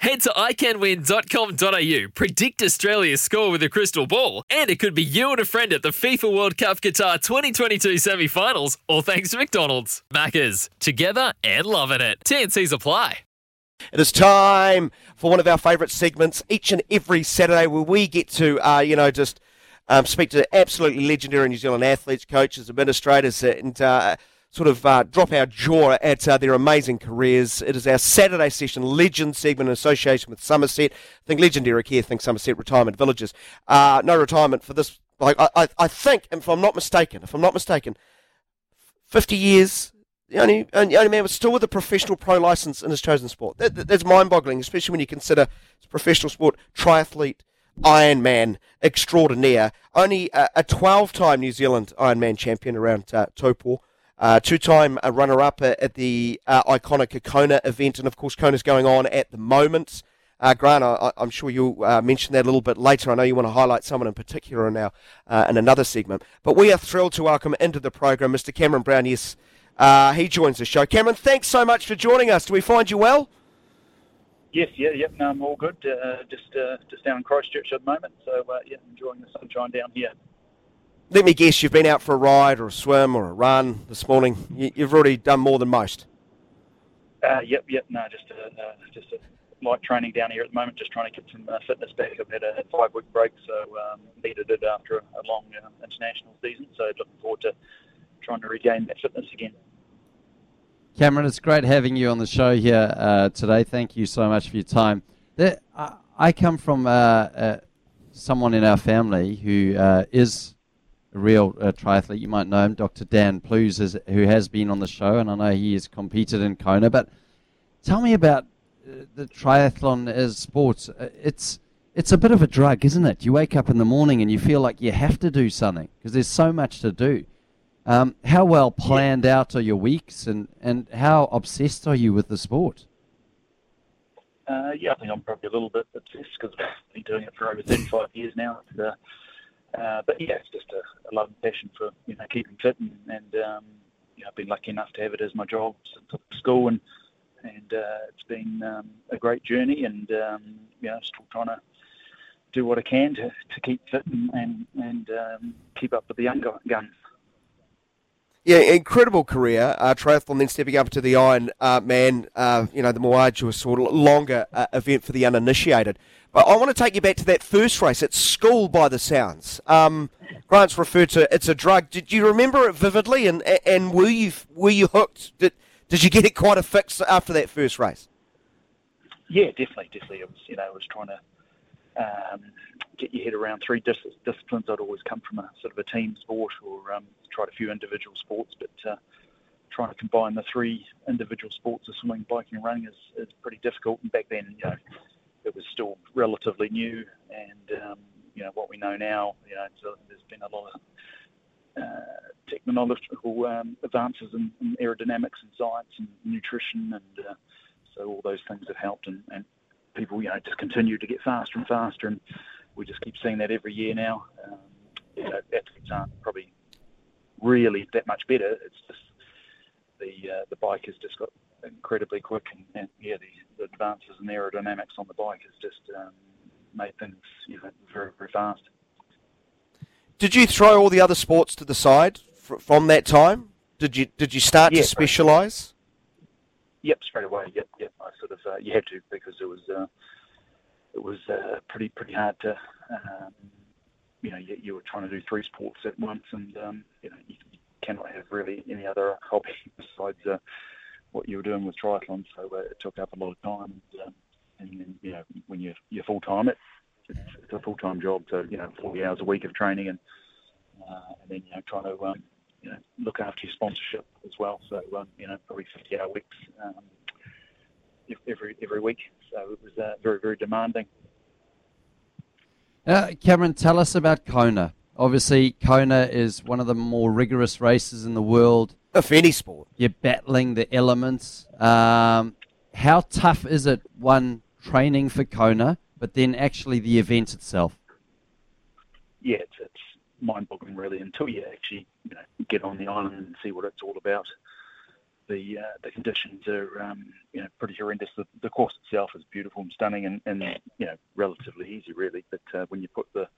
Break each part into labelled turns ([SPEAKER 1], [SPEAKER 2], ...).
[SPEAKER 1] Head to iCanWin.com.au, predict Australia's score with a crystal ball, and it could be you and a friend at the FIFA World Cup Qatar 2022 semi finals, all thanks to McDonald's. Maccas, together and loving it. TNC's apply.
[SPEAKER 2] It is time for one of our favourite segments each and every Saturday where we get to, uh, you know, just um, speak to absolutely legendary New Zealand athletes, coaches, administrators, and uh, sort of uh, drop our jaw at uh, their amazing careers. It is our Saturday session legend segment in association with Somerset. I think legendary here think Somerset Retirement Villages. Uh, no retirement for this. Like I, I, think, if I'm not mistaken, if I'm not mistaken, 50 years. The only, only, only man was still with a professional pro license in his chosen sport. That, that, that's mind-boggling, especially when you consider professional sport, triathlete, Ironman extraordinaire. Only a 12-time New Zealand Ironman champion around uh, Taupo. Uh, two-time uh, runner-up at the uh, iconic Kona event, and of course Kona's going on at the moment. Uh, Grant, I, am sure you'll uh, mention that a little bit later. I know you want to highlight someone in particular now uh, in another segment. But we are thrilled to welcome into the program Mr. Cameron Brown. Yes, uh, he joins the show. Cameron, thanks so much for joining us. Do we find you well?
[SPEAKER 3] Yes, yeah, yep, no, I'm all good. just just down in Christchurch at the moment, so yeah, enjoying the sunshine down here
[SPEAKER 2] let me guess, you've been out for a ride or a swim or a run this morning. You, have already done more than most.
[SPEAKER 3] Uh, yep, yep. No, just a, uh, just a light training down here at the moment. Just trying to get some uh, fitness back. I've had a five week break, so um, needed it after a, a long uh, international season. So looking forward to trying to regain that fitness again.
[SPEAKER 4] Cameron, it's great having you on the show here uh, today. Thank you so much for your time. There, I, I, come from uh, someone in our family who is a real uh, triathlete. You might know him, Dr. Dan Plews, is, who has been on the show, and I know he has competed in Kona. But tell me about uh, the triathlon as sports. Uh, it's it's a bit of a drug, isn't it? You wake up in the morning and you feel like you have to do something because there's so much to do. Um, how well planned yeah. out are your weeks, and, and how obsessed are you with the sport?
[SPEAKER 3] Uh, yeah, I think I'm probably a little bit obsessed because I've been doing it for over 35 years now. It's, uh, but yeah, it's just a, a love and passion for you know keeping fit, and, and um, you know, I've been lucky enough to have it as my job since school, and and uh, it's been um, a great journey, and um, you know, still trying to do what I can to, to keep fit and and, and um, keep up with the young guns.
[SPEAKER 2] Yeah, incredible career, uh, triathlon, then stepping up to the Iron uh, Man, uh, you know, the more arduous, sort of longer uh, event for the uninitiated. I want to take you back to that first race at school by the sounds. Um, Grant's referred to it's a drug. Did you remember it vividly? And and were you were you hooked? Did did you get it quite a fix after that first race?
[SPEAKER 3] Yeah, definitely, definitely. It was you know I was trying to um, get your head around three dis- disciplines. I'd always come from a sort of a team sport or um, tried a few individual sports, but uh, trying to combine the three individual sports of swimming, biking, and running is, is pretty difficult. And back then, you know it was still relatively new, and um, you know what we know now, you know, so there's been a lot of uh, technological um, advances in, in, aerodynamics and science and nutrition, and uh, so all those things have helped, and, and, people, you know, just continue to get faster and faster, and we just keep seeing that every year now. Um, you know, athletes aren't probably really that much better. It's just the uh, the bike has just got incredibly quick, and, and yeah, the, the, advances in aerodynamics on the bike has just um, made things you know, very very fast.
[SPEAKER 2] Did you throw all the other sports to the side fr- from that time? Did you did you start yeah, to specialise?
[SPEAKER 3] Yep, straight away. Yep, yep. I sort of uh, you had to because it was uh, it was uh, pretty pretty hard to. Um, you know, you, you, were trying to do three sports at once, and um, you know, you, you, cannot have really any other hobby besides uh, what you were doing with triathlon, so uh, it took up a lot of time. And, um, and then, you know, when you're, you're full time, it, it's, it's a full time job. So you know, 40 hours a week of training, and uh, and then you know, trying to um, you know look after your sponsorship as well. So um, you know, probably 50 hour weeks um, every every week. So it was uh, very very demanding.
[SPEAKER 4] Uh, Cameron, tell us about Kona. Obviously, Kona is one of the more rigorous races in the world.
[SPEAKER 2] If any sport.
[SPEAKER 4] You're battling the elements. Um, how tough is it, one, training for Kona, but then actually the event itself?
[SPEAKER 3] Yeah, it's, it's mind-boggling really until you actually you know, get on the island and see what it's all about. The uh, the conditions are um, you know pretty horrendous. The, the course itself is beautiful and stunning and, and you know relatively easy really. But uh, when you put the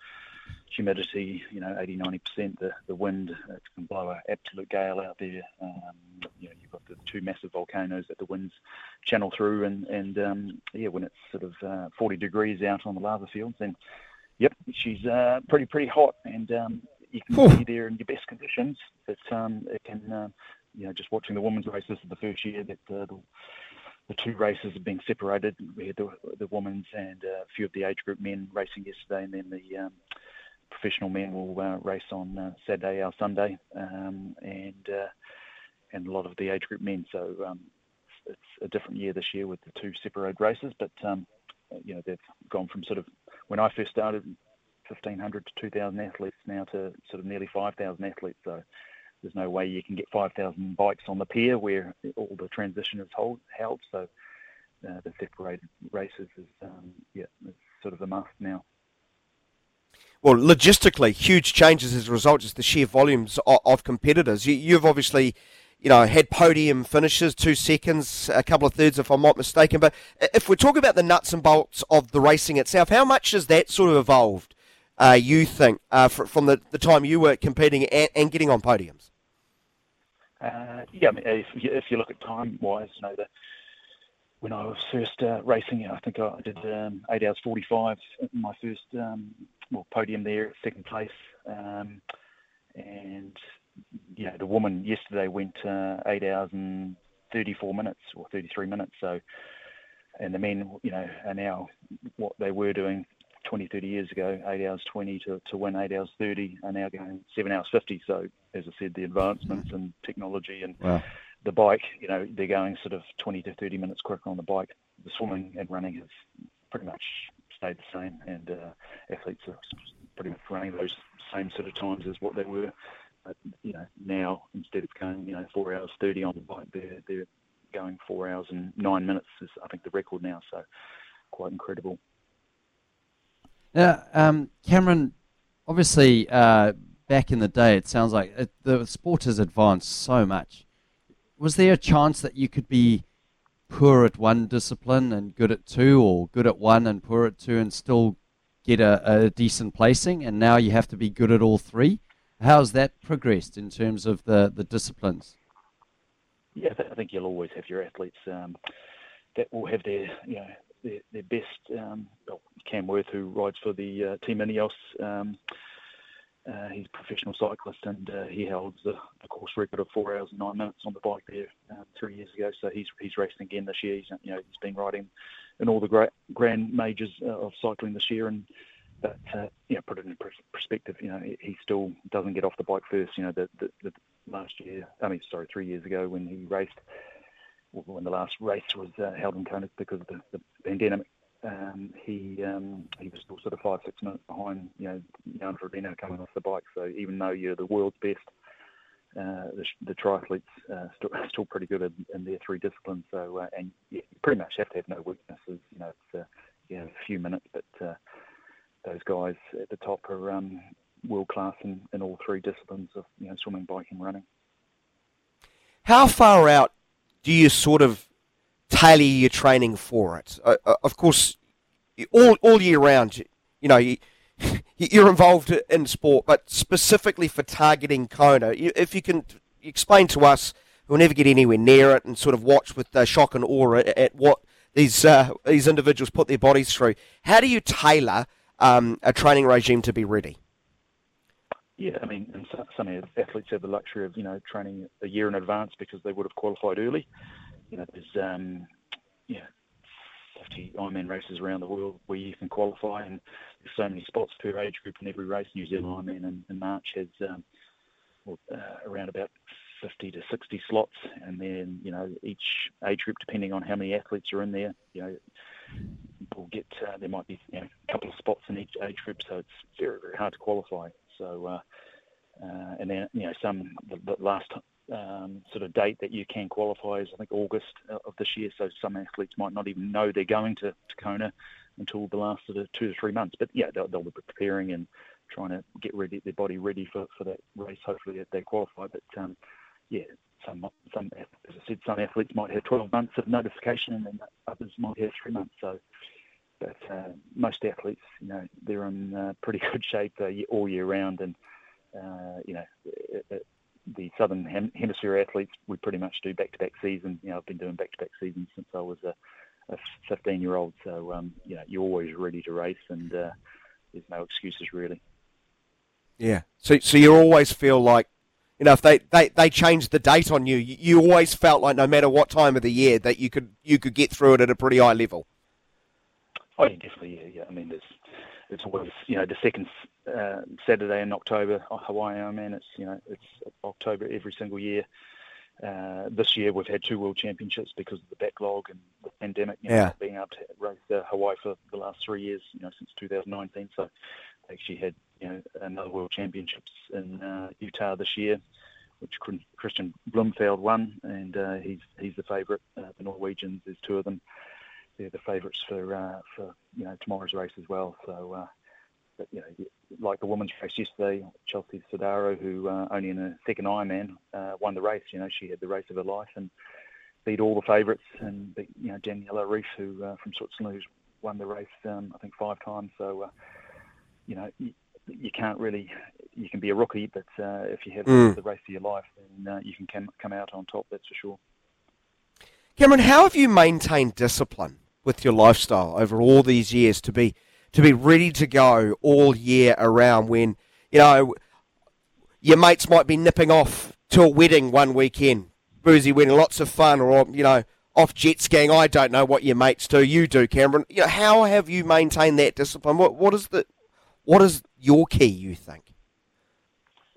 [SPEAKER 3] humidity, you know, 80, 90%, the, the wind, it can blow an absolute gale out there. Um, you know, you've got the two massive volcanoes that the winds channel through, and, and um, yeah, when it's sort of uh, 40 degrees out on the lava fields, then yep, she's uh, pretty, pretty hot, and um, you can be there in your best conditions. But um, it can, uh, you know, just watching the women's races of the first year that uh, the, the two races have been separated. We had the, the women's and uh, a few of the age group men racing yesterday, and then the um, professional men will uh, race on uh, Saturday or Sunday, um, and uh, and a lot of the age group men. So um, it's a different year this year with the two separated races, but um, you know they've gone from sort of when I first started, 1,500 to 2,000 athletes now to sort of nearly 5,000 athletes. So there's no way you can get 5,000 bikes on the pier where all the transition is hold, held. So uh, the separated races is um, yeah, it's sort of a must now
[SPEAKER 2] well, logistically, huge changes as a result, just the sheer volumes of, of competitors. You, have obviously, you know, had podium finishes, two seconds, a couple of thirds, if I'm not mistaken. But if we talk about the nuts and bolts of the racing itself, how much has that sort of evolved? Uh, you think uh, from the, the time you were competing and, and getting on podiums?
[SPEAKER 3] Uh, yeah, I mean, if, if you look at time wise, you know, the, when I was first uh, racing, I think I did um, eight hours forty-five in my first um, well, podium there, second place. Um, and you know, the woman yesterday went uh, eight hours and 34 minutes or 33 minutes. So, and the men, you know, are now what they were doing 20, 30 years ago, eight hours 20 to, to win eight hours 30, are now going seven hours 50. So, as I said, the advancements in technology and wow. the bike, you know, they're going sort of 20 to 30 minutes quicker on the bike. The swimming and running has pretty much stayed the same, and uh, athletes are pretty much running those same sort of times as what they were. But you know, now instead of going you know four hours thirty on the bike, they're they're going four hours and nine minutes is I think the record now. So quite incredible.
[SPEAKER 4] Now, um, Cameron, obviously, uh, back in the day, it sounds like it, the sport has advanced so much. Was there a chance that you could be poor at one discipline and good at two, or good at one and poor at two, and still get a, a decent placing, and now you have to be good at all three. How's that progressed in terms of the, the disciplines?
[SPEAKER 3] Yeah, I think you'll always have your athletes um, that will have their you know their, their best. Um, Cam Wurf, who rides for the uh, Team Ineos, um, uh, he's a professional cyclist and uh, he held the, the, course record of four hours and nine minutes on the bike there uh, three years ago. So he's he's racing again this year. He's you know he's been riding in all the great grand majors uh, of cycling this year, and but uh, you know put it in perspective, you know he, still doesn't get off the bike first. You know the, the, the last year, I mean sorry, three years ago when he raced, when the last race was uh, held in Kona because of the, the pandemic um, he um, he was still sort of five six minutes behind you know Jan Frodeno coming off the bike. So even though you're the world's best, uh, the, the triathletes uh, still still pretty good in, in their three disciplines. So uh, and you pretty much have to have no weaknesses. You know, it's uh, you a few minutes, but uh, those guys at the top are um, world class in, in all three disciplines of you know swimming, biking, running.
[SPEAKER 2] How far out do you sort of tailor your training for it. Uh, uh of course, all all year round, you know, you, you're involved in sport, but specifically for targeting Kona, if you can explain to us, we'll never get anywhere near it, and sort of watch with uh, shock and awe at, at what these uh, these individuals put their bodies through. How do you tailor um, a training regime to be ready?
[SPEAKER 3] Yeah, I mean, some athletes have the luxury of you know training a year in advance because they would have qualified early you know, there's um, yeah, 50 Ironman races around the world where you can qualify, and there's so many spots per age group in every race. New Zealand Ironman in, in March has um, well, uh, around about 50 to 60 slots, and then you know each age group, depending on how many athletes are in there, you know, will get uh, there might be you know, a couple of spots in each age group, so it's very very hard to qualify. So uh, uh, and then you know some the, the last um, sort of date that you can qualify is I think August of this year. So some athletes might not even know they're going to, to Kona until the last sort of two to three months. But yeah, they'll, they'll be preparing and trying to get ready their body ready for, for that race. Hopefully they qualify. But um, yeah, some some as I said, some athletes might have 12 months of notification, and then others might have three months. So. But uh, most athletes, you know, they're in uh, pretty good shape uh, all year round, and uh, you know, it, it, the southern hem- hemisphere athletes we pretty much do back-to-back seasons. You know, I've been doing back-to-back seasons since I was a, a 15-year-old. So um, you know, you're always ready to race, and uh, there's no excuses really.
[SPEAKER 2] Yeah. So so you always feel like. You know, if they, they, they changed the date on you, you, you always felt like no matter what time of the year that you could you could get through it at a pretty high level.
[SPEAKER 3] Oh, yeah, definitely. Yeah, yeah. I mean, there's it's always you know the second uh, Saturday in October, Hawaii Ironman. It's you know it's October every single year. Uh, this year we've had two world championships because of the backlog and the pandemic. You know,
[SPEAKER 2] Yeah.
[SPEAKER 3] being able to race uh, Hawaii for the last three years, you know, since 2019. So they actually had you know another world championships in uh, Utah this year, which Kristian Blummenfelt won, and uh, he's he's the favourite. Uh, the Norwegians, there's two of them. They're the favourites for uh, for you know tomorrow's race as well. So. Uh, but you know, like the women's race yesterday, Chelsea Sodaro, who uh, only in a second Ironman uh, won the race. You know, she had the race of her life and beat all the favourites, and beat you know Daniela Ryf, who uh, from Switzerland, who's won the race um, I think five times. So uh, you know, you, you can't really you can be a rookie, but uh, if you have
[SPEAKER 2] Mm.
[SPEAKER 3] the race of your life, then uh, you can come come out on top. That's for sure.
[SPEAKER 2] Cameron, how have you maintained discipline with your lifestyle over all these years to be to be ready to go all year around when you know your mates might be nipping off to a wedding one weekend, boozy wedding, lots of fun, or you know off jet skiing. I don't know what your mates do. You do, Cameron. You know, how have you maintained that discipline? What what is the what is your key? You think?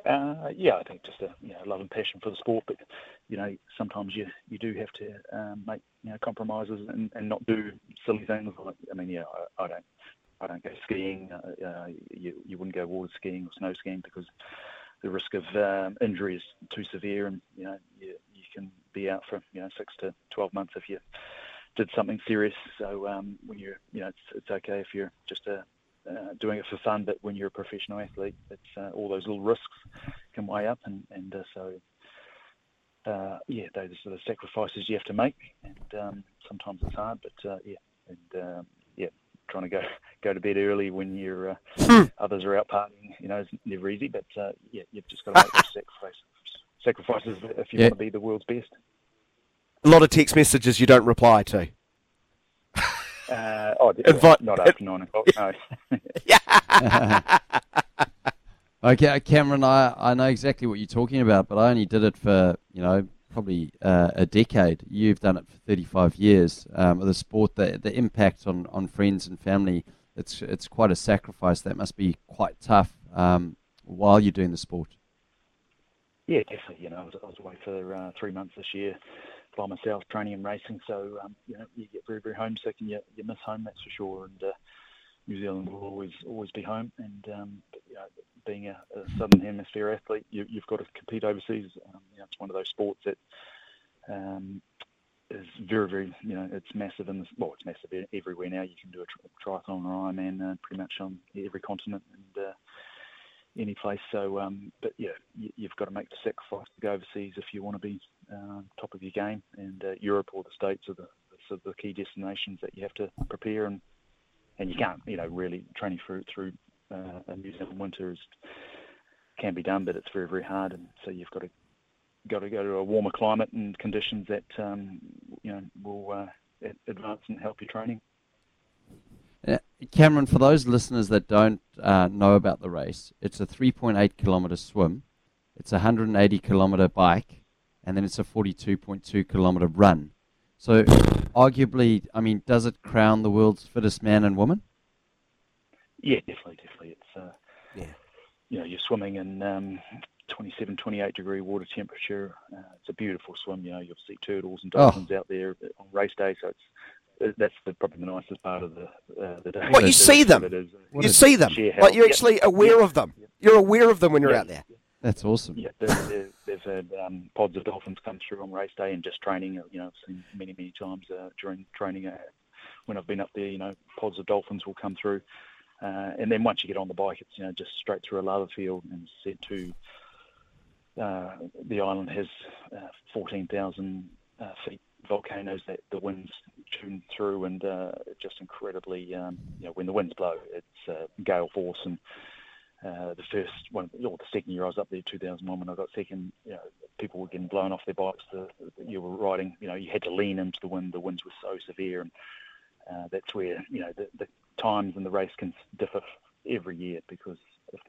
[SPEAKER 3] Uh, yeah, I think just a you know love and passion for the sport, but you know sometimes you you do have to um, make you know compromises and, and not do silly things. Like I mean, yeah, I, I don't I don't go skiing. Uh, uh, you you wouldn't go water skiing or snow skiing because the risk of um, injury is too severe, and you know you you can be out for you know six to twelve months if you did something serious. So um, when you're you know it's it's okay if you're just a uh, doing it for fun, but when you're a professional athlete, it's uh, all those little risks can weigh up, and and uh, so uh, yeah, those are the sacrifices you have to make, and um, sometimes it's hard, but uh, yeah, and um, yeah, trying to go go to bed early when you're uh, others are out partying, you know, is never easy, but uh, yeah, you've just got to make those sacrifices sacrifices if you
[SPEAKER 4] Yeah.
[SPEAKER 3] want to be the world's best.
[SPEAKER 2] A lot of text messages you don't reply to.
[SPEAKER 3] Uh, oh,
[SPEAKER 2] Invite-
[SPEAKER 3] not after nine o'clock. No.
[SPEAKER 4] Okay, Cameron, I, I know exactly what you're talking about, but I only did it for, you know, probably uh, a decade. You've done it for 35 years. Um, the sport, the, the impact on, on friends and family, it's, it's quite a sacrifice. That must be quite tough um, while you're doing the sport.
[SPEAKER 3] Yeah, definitely. You know, I was, I was away for uh, three months this year by myself, training and racing. So um, you know, you get very, very homesick, and you you miss home. That's for sure. And uh, New Zealand will always always be home. And um, but, you know, being a, a southern hemisphere athlete, you, you've got to compete overseas. Um, you know, it's one of those sports that um, is very, very. You know, it's massive in this. Well, it's massive everywhere now. You can do a tri- triathlon or Ironman uh, pretty much on every continent. And uh, any place. So, um, but yeah, you, you've got to make the sacrifice to go overseas if you want to be uh, top of your game. And uh, Europe or the States are the, the sort of the key destinations that you have to prepare. And and you can't, you know, really training through through uh, New Zealand winter is can be done, but it's very very hard. And so you've got to got to go to a warmer climate and conditions that um, you know will uh, advance and help your training.
[SPEAKER 4] Uh, Cameron, for those listeners that don't uh, know about the race, it's a 3.8 kilometre swim, it's a 180 kilometre bike, and then it's a 42.2 kilometre run. So, arguably, I mean, does it crown the world's fittest man and woman?
[SPEAKER 3] Yeah, definitely, definitely. It's uh,
[SPEAKER 2] Yeah.
[SPEAKER 3] you know, you're swimming in um, 27, 28 degree water temperature. Uh, it's a beautiful swim. You know, you'll see turtles and
[SPEAKER 4] Oh.
[SPEAKER 3] dolphins out there on race day. So it's uh, that's the, probably the nicest part of the uh, the day.
[SPEAKER 2] What, you
[SPEAKER 3] It is-
[SPEAKER 2] see them?
[SPEAKER 3] it is, uh,
[SPEAKER 2] You see them.
[SPEAKER 3] sheer
[SPEAKER 2] Like you're
[SPEAKER 3] Yeah.
[SPEAKER 2] actually aware of them. You're aware of them when you're
[SPEAKER 3] Yeah.
[SPEAKER 2] out there.
[SPEAKER 4] That's awesome.
[SPEAKER 3] Yeah, they've, they've, they've had um, pods of dolphins come through on race day and just training. uh, You know, I've seen many, many times uh, during training uh, when I've been up there. You know, pods of dolphins will come through, uh, and then once you get on the bike, it's you know just straight through a lava field and said to uh, the island has uh, 14,000 uh, feet volcanoes that the winds tune through, and uh, just incredibly, um, you know, when the winds blow, it's uh, gale force and the first one, or the second year I was up there, 2001, when I got second, you know, people were getting blown off their bikes. The, you were riding, you know, you had to lean into the wind. The winds were so severe, and uh, that's where you know the, the times in the race can differ every year because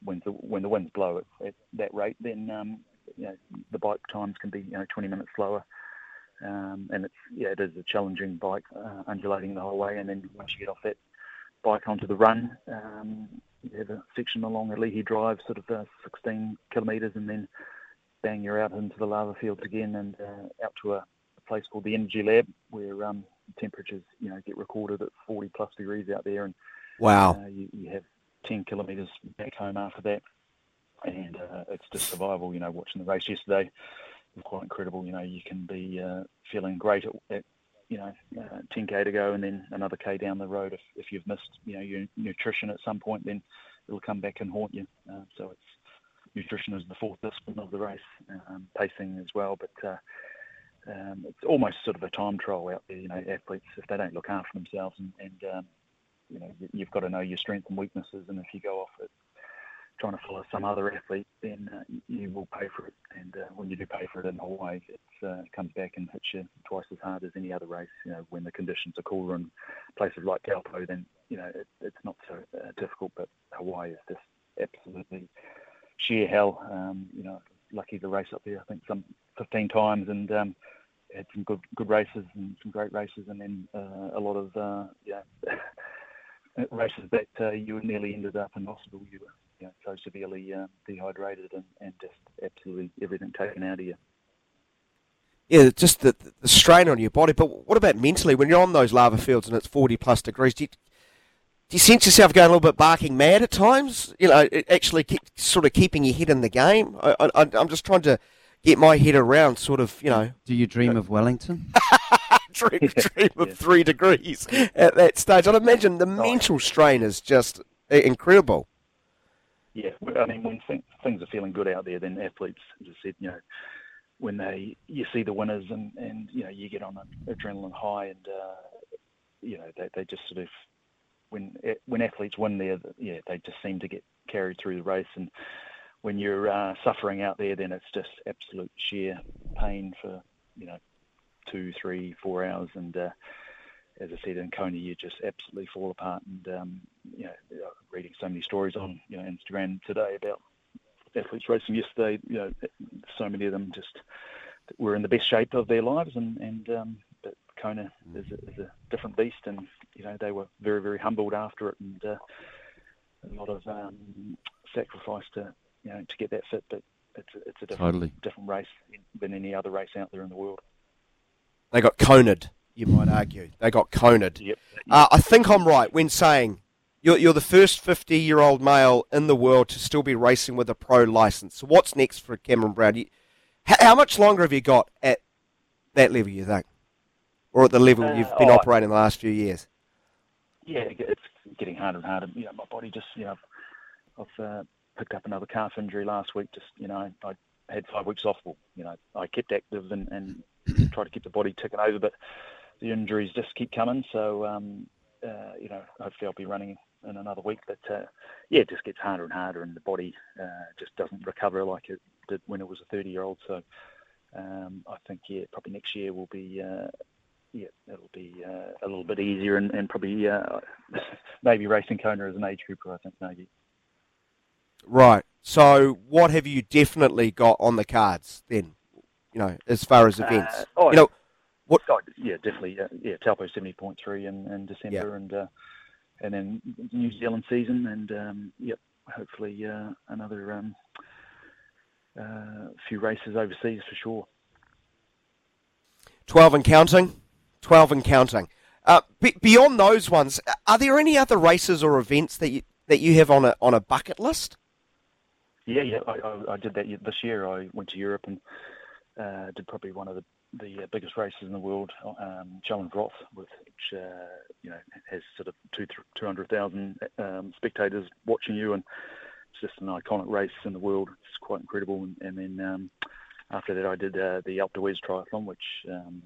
[SPEAKER 3] when the when the winds blow at, at that rate, then um, you know the bike times can be you know 20 minutes slower. Um, and it's yeah, it is a challenging bike, uh, undulating the whole way. And then once you get off that bike onto the run, um, you have a section along Alii Drive, sort of uh, 16 kilometres, and then bang, you're out into the lava fields again and uh, out to a, a place called the Energy Lab, where um, temperatures, you know, get recorded at 40 plus degrees out there, and
[SPEAKER 2] Wow.
[SPEAKER 3] uh, you, you have 10 kilometres back home after that, and uh, it's just survival. You know, watching the race yesterday was quite incredible. You know, you can be uh, feeling great at, at you know, uh, 10k to go, and then another k down the road. If if you've missed, you know, your nutrition at some point, then it'll come back and haunt you. Uh, so it's nutrition is the fourth discipline of the race, um, pacing as well, but. Uh, um, it's almost sort of a time trial out there. You know, athletes if they don't look after themselves, and, and um, you know, you- you've got to know your strengths and weaknesses. And if you go off it, trying to follow some other athlete, then uh, you will pay for it. And uh, when you do pay for it in Hawaii, it uh, comes back and hits you twice as hard as any other race. You know, when the conditions are cooler in places like Taupo, then you know it, it's not so uh, difficult. But Hawaii is just absolutely sheer hell. Um, you know, lucky to race up there. I think some 15 times and. Um, had some good good races and some great races, and then uh, a lot of uh, yeah races that uh, you nearly ended up in hospital. You were you know, so severely uh, dehydrated and, and just absolutely everything taken out of you.
[SPEAKER 2] Yeah, just the, the strain on your body. But what about mentally? When you're on those lava fields and it's 40 plus degrees, do you, do you sense yourself going a little bit barking mad at times? You know, actually sort of keeping your head in the game. I, I, I'm just trying to get my head around sort of, you know,
[SPEAKER 4] Do you dream of Wellington?
[SPEAKER 2] dream, dream of three degrees at that stage. I'd imagine the mental strain is just incredible.
[SPEAKER 3] Yeah, I mean, when th- things are feeling good out there, then athletes, as I said, you know, when they you see the winners and and you know you get on an adrenaline high and uh, you know they they just sort of when when athletes win there, yeah, they just seem to get carried through the race and when you're uh, suffering out there, then it's just absolute sheer pain for you know two, three, four hours, and uh, as I said in Kona, you just absolutely fall apart. And um, you know, reading so many stories on you know Instagram today about athletes racing yesterday, you know, so many of them just were in the best shape of their lives, and and um, but Kona is a, is a different beast, and you know they were very very humbled after it, and uh, a lot of um, sacrifice to you know to get that fit, but it's a, it's a different
[SPEAKER 4] Totally.
[SPEAKER 3] different race than any other race out there in the world.
[SPEAKER 2] They got coned, you might argue. They got coned.
[SPEAKER 3] Yep.
[SPEAKER 2] Uh, I think I'm right when saying you're, you're the first 50 year old male in the world to still be racing with a pro license. So what's next for Cameron Brown? You, how, how much longer have you got at that level, you think? Or at the level
[SPEAKER 3] Uh,
[SPEAKER 2] you've been
[SPEAKER 3] oh,
[SPEAKER 2] operating the last few years?
[SPEAKER 3] yeah, it's getting harder and harder. You know, my body just, you know, I've uh, picked up another calf injury last week. Just, you know, I had five weeks off. Well, you know, I kept active and, and tried to keep the body ticking over, but the injuries just keep coming. So, um, uh, you know, hopefully I'll be running in another week. But uh, yeah, it just gets harder and harder, and the body uh, just doesn't recover like it did when it was a 30-year-old. So, um, I think yeah, probably next year will be. Uh, yeah, it'll be uh, a little bit easier and, and probably uh, maybe racing Kona as an age grouper, I think, maybe.
[SPEAKER 2] Right. So what have you definitely got on the cards then? You know, as far as events?
[SPEAKER 3] Uh, oh,
[SPEAKER 2] you know, what?
[SPEAKER 3] Oh, yeah, definitely. Uh, yeah, Taupo 70.3 in, in December and uh, and then New Zealand season and, um, yep, hopefully uh, another um, uh, few races overseas for sure.
[SPEAKER 2] 12 and counting. 12 and counting. Uh, be- beyond those ones, are there any other races or events that you, that you have on a, on a bucket list?
[SPEAKER 3] Yeah, yeah, I, I, did that this year. I went to Europe and uh, did probably one of the, the uh, biggest races in the world, um, Challenge Roth, which uh, you know has sort of two two hundred thousand um, spectators watching you, and it's just an iconic race in the world. It's quite incredible. And, and then um, after that, I did uh, the Alpe d'Huez triathlon, which um,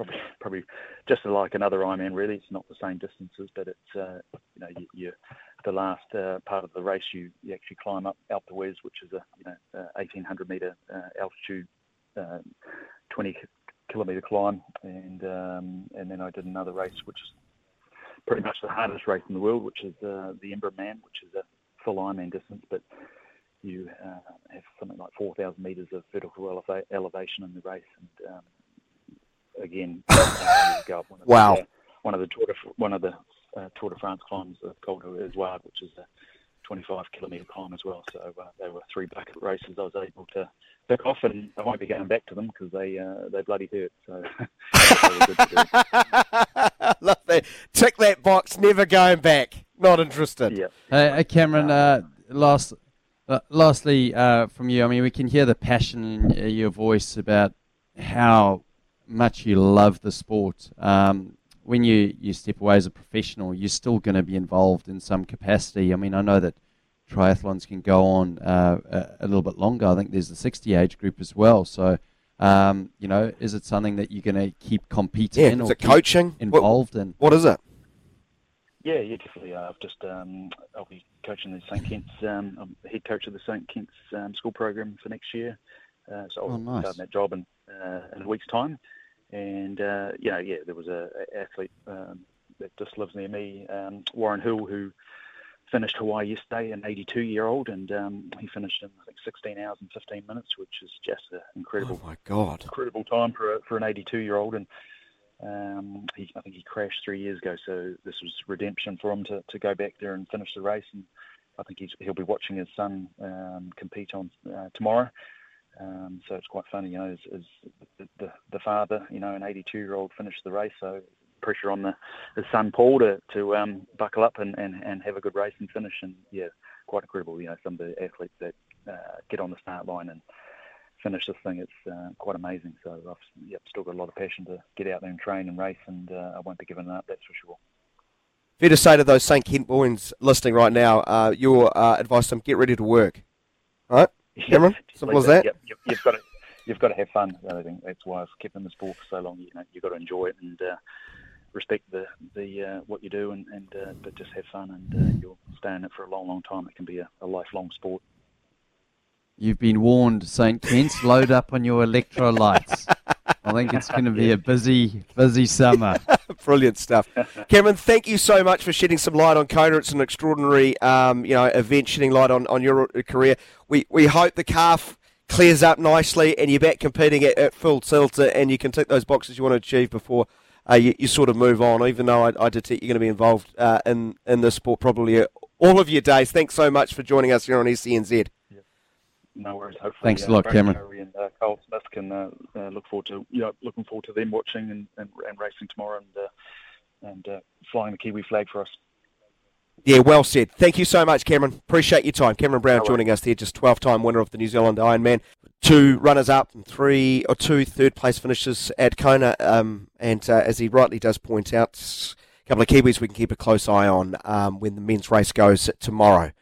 [SPEAKER 3] probably probably just like another Ironman. Really, it's not the same distances, but it's uh, you know you, you the last uh, part of the race, you, you actually climb up Alpe d'Huez, which is a you know uh, 1800 meter uh, altitude, uh, 20 kilometer climb, and um, and then I did another race, which is pretty much the hardest race in the world, which is uh, the Embrun which is a full Ironman distance, but you have something like 4,000 meters of vertical eleva- elevation in the race, and um, again, go up one of
[SPEAKER 2] wow.
[SPEAKER 3] The, one of the one of the uh, Tour de France climbs the Col du d'Izoard, which is a 25 kilometre climb as well. So uh, they were three bucket races I was able to pick off, and I won't be going back to them because they uh, they bloody hurt. So
[SPEAKER 2] love that. Tick that box. Never going back. Not interested.
[SPEAKER 3] Yeah.
[SPEAKER 4] Hey, Cameron. Uh, last, uh, lastly, uh, from you. I mean, we can hear the passion in your voice about how much you love the sport. Um, when you, you step away as a professional, you're still going to be involved in some capacity. I mean, I know that triathlons can go on uh, a, a, little bit longer. I think there's the 60 age group as well. So, um, you know, is it something that you're going to keep competing
[SPEAKER 2] yeah,
[SPEAKER 4] in?
[SPEAKER 2] Is
[SPEAKER 4] or
[SPEAKER 2] it coaching?
[SPEAKER 4] Involved
[SPEAKER 2] what,
[SPEAKER 4] in?
[SPEAKER 2] What is it?
[SPEAKER 3] Yeah, yeah, definitely. Uh, I've just um, I'll be coaching the St Kitts. Um, I'm the head coach of the St Kitts um, school program for next year. Uh, so I'll
[SPEAKER 4] oh, nice.
[SPEAKER 3] start that job in, uh, in a week's time. And uh, you know, yeah, there was a, a athlete um, that just lives near me, um, Warren Hill, who finished Hawaii yesterday, an 82-year-old, and um, he finished in I think 16 hours and 15 minutes, which is just an incredible,
[SPEAKER 2] oh my god,
[SPEAKER 3] incredible time for a, for an 82-year-old. And um, he, I think he crashed three years ago, so this was redemption for him to, to go back there and finish the race. And I think he's, he'll be watching his son um, compete on uh, tomorrow. Um, so it's quite funny, you know, as, as the, the, the father, you know, an 82 year old finished the race, so pressure on the son Paul to to um, buckle up and, and, and have a good race and finish. And yeah, quite incredible. You know, some of the athletes that uh, get on the start line and finish this thing, it's uh, quite amazing. So I've yeah, still got a lot of passion to get out there and train and race, and uh, I won't be giving up. That's for sure.
[SPEAKER 2] Fair to say to those St Kent boys listening right now, uh, your uh, advice to them: get ready to work. All right. Cameron, simple as that.
[SPEAKER 3] Yep, you've, you've got to you've got to have fun. I think that's why I've kept in the sport for so long. You know, you've got to enjoy it and uh, respect the the uh, what you do, and, and uh, but just have fun, and uh, you'll stay in it for a long, long time. It can be a, a lifelong sport.
[SPEAKER 4] You've been warned, St. Kent's. Load up on your electrolytes. I think it's going to be a busy, busy summer.
[SPEAKER 2] Brilliant stuff, Cameron. Thank you so much for shedding some light on Kona. It's an extraordinary, um, you know, event shedding light on, on your career. We we hope the calf clears up nicely and you're back competing at, at full tilt and you can tick those boxes you want to achieve before uh, you, you, sort of move on. Even though I, I detect you're going to be involved uh, in in this sport probably all of your days. Thanks so much for joining us here on SENZ
[SPEAKER 3] no worries. Hopefully,
[SPEAKER 4] thanks
[SPEAKER 3] uh,
[SPEAKER 4] a lot, Cameron.
[SPEAKER 3] Currie and uh, Kyle Smith can uh, uh, look forward to you know looking forward to them watching and, and, and racing tomorrow and uh, and uh, flying the Kiwi flag for us.
[SPEAKER 2] Yeah, well said. Thank you so much, Cameron. Appreciate your time. Cameron Brown no joining us here, just 12-time winner of the New Zealand Ironman. Two runners-up and three or two third-place finishes at Kona. Um, and uh, as he rightly does point out, a couple of Kiwis we can keep a close eye on um, when the men's race goes tomorrow.